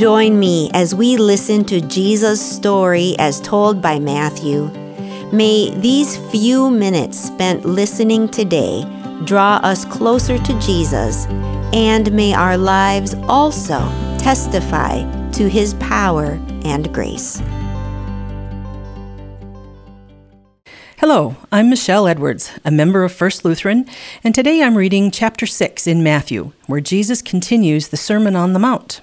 Join me as we listen to Jesus' story as told by Matthew. May these few minutes spent listening today draw us closer to Jesus, and may our lives also testify to his power and grace. Hello, I'm Michelle Edwards, a member of First Lutheran, and today I'm reading chapter 6 in Matthew, where Jesus continues the Sermon on the Mount.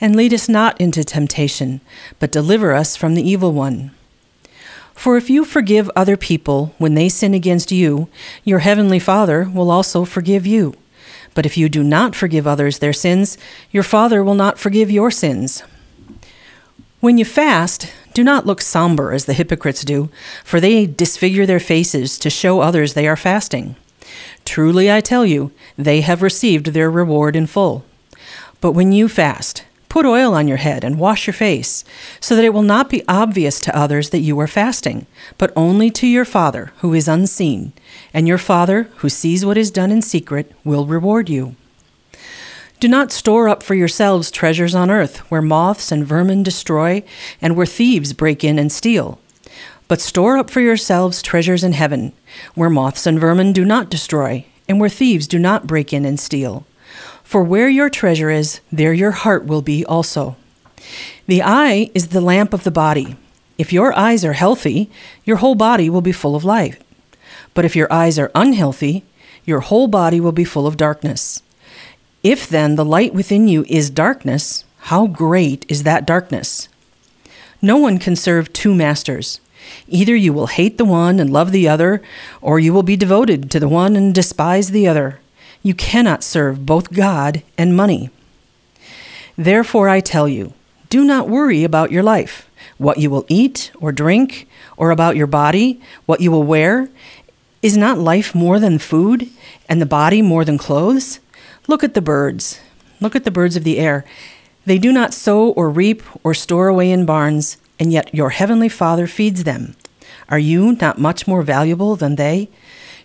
And lead us not into temptation, but deliver us from the evil one. For if you forgive other people when they sin against you, your heavenly Father will also forgive you. But if you do not forgive others their sins, your Father will not forgive your sins. When you fast, do not look somber as the hypocrites do, for they disfigure their faces to show others they are fasting. Truly I tell you, they have received their reward in full. But when you fast, put oil on your head and wash your face, so that it will not be obvious to others that you are fasting, but only to your Father who is unseen, and your Father who sees what is done in secret will reward you. Do not store up for yourselves treasures on earth, where moths and vermin destroy, and where thieves break in and steal. But store up for yourselves treasures in heaven, where moths and vermin do not destroy, and where thieves do not break in and steal. For where your treasure is, there your heart will be also. The eye is the lamp of the body. If your eyes are healthy, your whole body will be full of light. But if your eyes are unhealthy, your whole body will be full of darkness. If then the light within you is darkness, how great is that darkness? No one can serve two masters. Either you will hate the one and love the other, or you will be devoted to the one and despise the other. You cannot serve both God and money. Therefore, I tell you, do not worry about your life, what you will eat or drink, or about your body, what you will wear. Is not life more than food, and the body more than clothes? Look at the birds. Look at the birds of the air. They do not sow or reap or store away in barns, and yet your heavenly Father feeds them. Are you not much more valuable than they?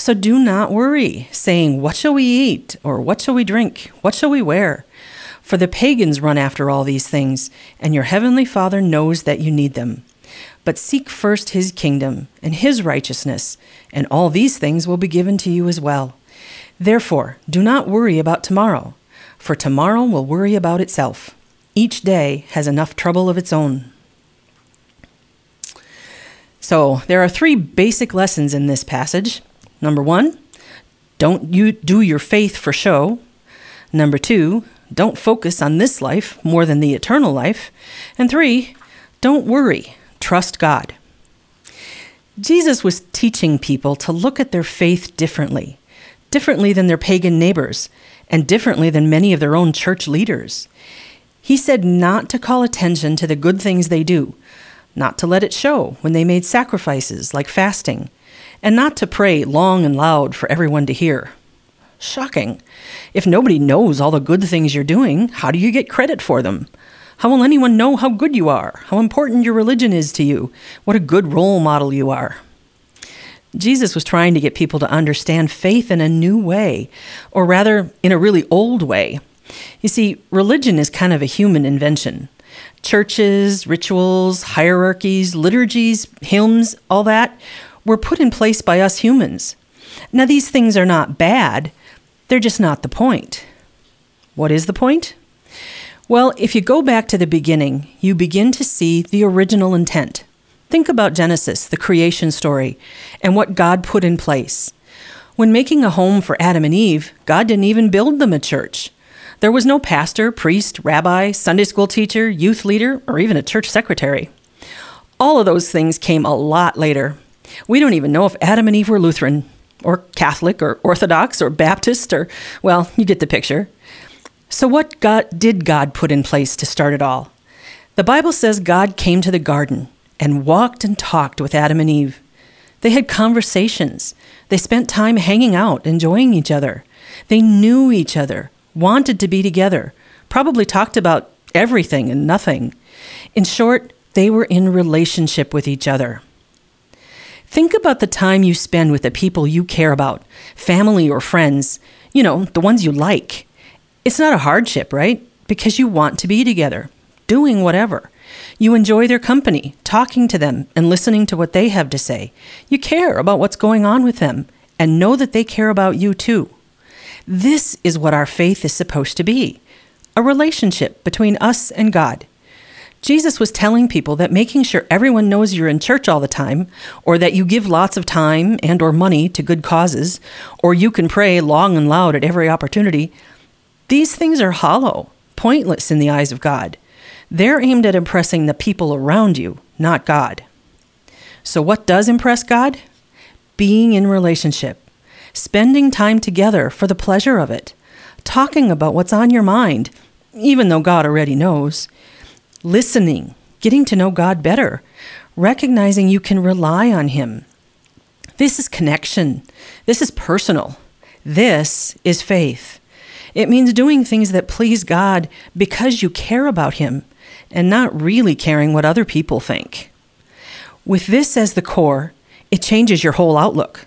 So do not worry, saying, What shall we eat? Or what shall we drink? What shall we wear? For the pagans run after all these things, and your heavenly Father knows that you need them. But seek first His kingdom and His righteousness, and all these things will be given to you as well. Therefore, do not worry about tomorrow for tomorrow will worry about itself. Each day has enough trouble of its own. So, there are three basic lessons in this passage. Number one, don't you do your faith for show. Number two, don't focus on this life more than the eternal life. And three, don't worry, trust God. Jesus was teaching people to look at their faith differently, differently than their pagan neighbors, and differently than many of their own church leaders. He said not to call attention to the good things they do, not to let it show when they made sacrifices like fasting, and not to pray long and loud for everyone to hear. Shocking. If nobody knows all the good things you're doing, how do you get credit for them? How will anyone know how good you are, how important your religion is to you, what a good role model you are? Jesus was trying to get people to understand faith in a new way, or rather, in a really old way. You see, religion is kind of a human invention. Churches, rituals, hierarchies, liturgies, hymns, all that were put in place by us humans. Now, these things are not bad, they're just not the point. What is the point? Well, if you go back to the beginning, you begin to see the original intent. Think about Genesis, the creation story, and what God put in place. When making a home for Adam and Eve, God didn't even build them a church. There was no pastor, priest, rabbi, Sunday school teacher, youth leader, or even a church secretary. All of those things came a lot later. We don't even know if Adam and Eve were Lutheran, or Catholic, or Orthodox, or Baptist, or, well, you get the picture. So, what God, did God put in place to start it all? The Bible says God came to the garden and walked and talked with Adam and Eve. They had conversations. They spent time hanging out, enjoying each other. They knew each other, wanted to be together, probably talked about everything and nothing. In short, they were in relationship with each other. Think about the time you spend with the people you care about, family or friends, you know, the ones you like. It's not a hardship, right? Because you want to be together, doing whatever. You enjoy their company, talking to them, and listening to what they have to say. You care about what's going on with them, and know that they care about you too. This is what our faith is supposed to be a relationship between us and God. Jesus was telling people that making sure everyone knows you're in church all the time, or that you give lots of time and or money to good causes, or you can pray long and loud at every opportunity, these things are hollow, pointless in the eyes of God. They're aimed at impressing the people around you, not God. So, what does impress God? Being in relationship, spending time together for the pleasure of it, talking about what's on your mind, even though God already knows, listening, getting to know God better, recognizing you can rely on Him. This is connection. This is personal. This is faith. It means doing things that please God because you care about Him and not really caring what other people think. With this as the core, it changes your whole outlook.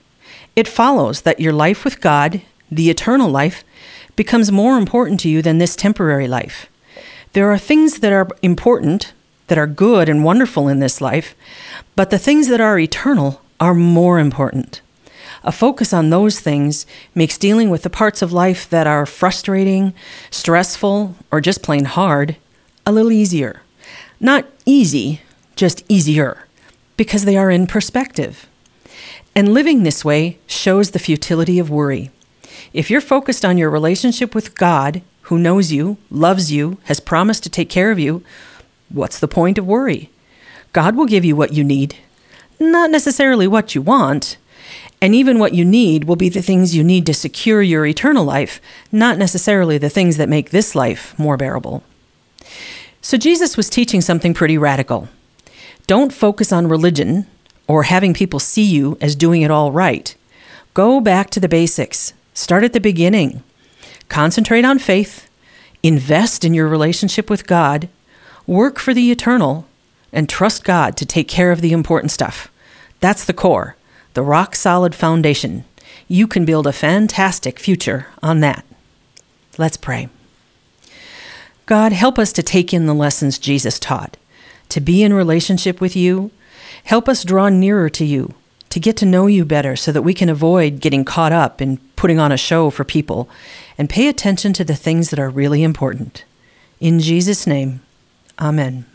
It follows that your life with God, the eternal life, becomes more important to you than this temporary life. There are things that are important, that are good and wonderful in this life, but the things that are eternal are more important. A focus on those things makes dealing with the parts of life that are frustrating, stressful, or just plain hard a little easier. Not easy, just easier, because they are in perspective. And living this way shows the futility of worry. If you're focused on your relationship with God, who knows you, loves you, has promised to take care of you, what's the point of worry? God will give you what you need. Not necessarily what you want, and even what you need will be the things you need to secure your eternal life, not necessarily the things that make this life more bearable. So Jesus was teaching something pretty radical. Don't focus on religion or having people see you as doing it all right. Go back to the basics. Start at the beginning. Concentrate on faith. Invest in your relationship with God. Work for the eternal. And trust God to take care of the important stuff. That's the core the rock solid foundation. You can build a fantastic future on that. Let's pray. God, help us to take in the lessons Jesus taught, to be in relationship with you. Help us draw nearer to you, to get to know you better so that we can avoid getting caught up in putting on a show for people and pay attention to the things that are really important. In Jesus' name, Amen.